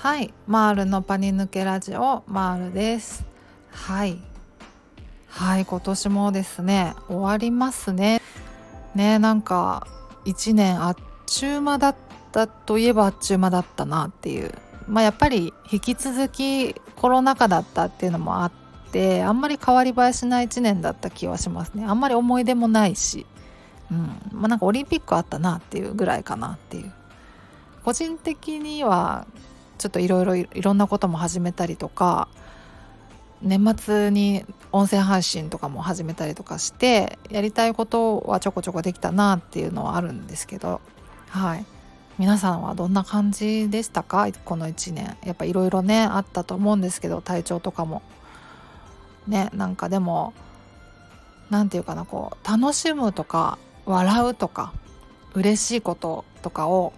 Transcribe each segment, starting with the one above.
はい。マールのパニ抜けラジオマールです。はい。はい今年もですね終わりますね。ねなんか1年あっちゅう間だったといえばあっちゅう間だったなっていう。まあやっぱり引き続きコロナ禍だったっていうのもあってあんまり変わり映えしない1年だった気はしますね。あんまり思い出もないし。うん。まあなんかオリンピックあったなっていうぐらいかなっていう。個人的にはちょっといろいろいろんなことも始めたりとか年末に音声配信とかも始めたりとかしてやりたいことはちょこちょこできたなっていうのはあるんですけどはい。皆さんはどんな感じでしたか？この1年。やっぱいろいろねあったと思うんですけど体調とかも。ねなんかでも何て言うかなこう楽しむとか笑うとか嬉しいこととかを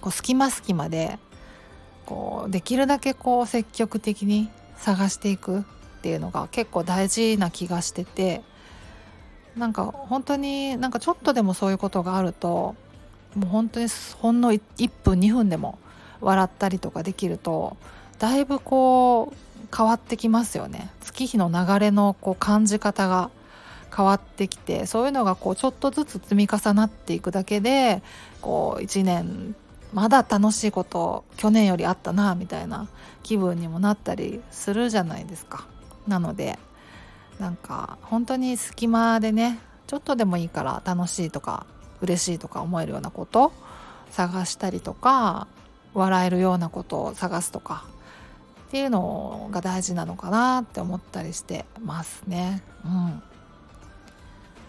こう隙間隙間でこうできるだけこう積極的に探していくっていうのが結構大事な気がしててなんか本当になんかちょっとでもそういうことがあるともう本当にほんの1分2分でも笑ったりとかできるとだいぶこう変わってきますよね。月日の流れのこう感じ方が変わってきてそういうのがこうちょっとずつ積み重なっていくだけでこう1年まだ楽しいこと去年よりあったなみたいな気分にもなったりするじゃないですか。なのでなんか本当に隙間でねちょっとでもいいから楽しいとか嬉しいとか思えるようなこと探したりとか笑えるようなことを探すとかっていうのが大事なのかなって思ったりしてますね。うん、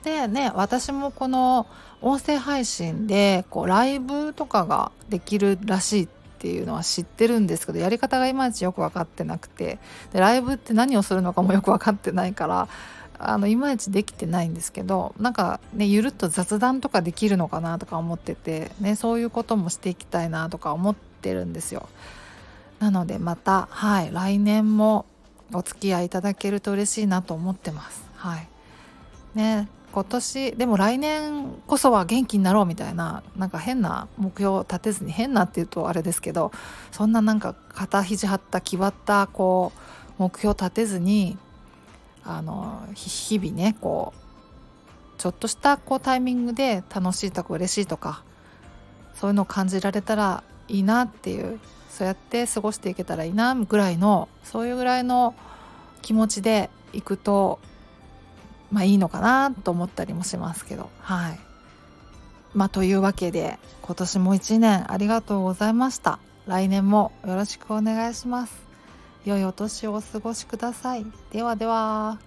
でね私もこの音声配信でこうライブとかができるらしいっていうのは知ってるんですけどやり方がいまいちよく分かってなくてでライブって何をするのかもよく分かってないからあのいまいちできてないんですけどなんかねゆるっと雑談とかできるのかなとか思ってて、ね、そういうこともしていきたいなとか思ってるんですよ。なのでまたはい来年もお付き合いいただけると嬉しいなと思ってます。はいね今年でも来年こそは元気になろうみたいななんか変な目標を立てずに変なっていうとあれですけどそんななんか肩肘張った決まったこう目標を立てずにあの日々ねこうちょっとしたこうタイミングで楽しいとか嬉しいとかそういうのを感じられたらいいなっていうそうやって過ごしていけたらいいなぐらいのそういうぐらいの気持ちでいくとまあいいのかなと思ったりもしますけど。はい。まあというわけで今年も1年ありがとうございました。来年もよろしくお願いします。良いお年をお過ごしください。ではでは。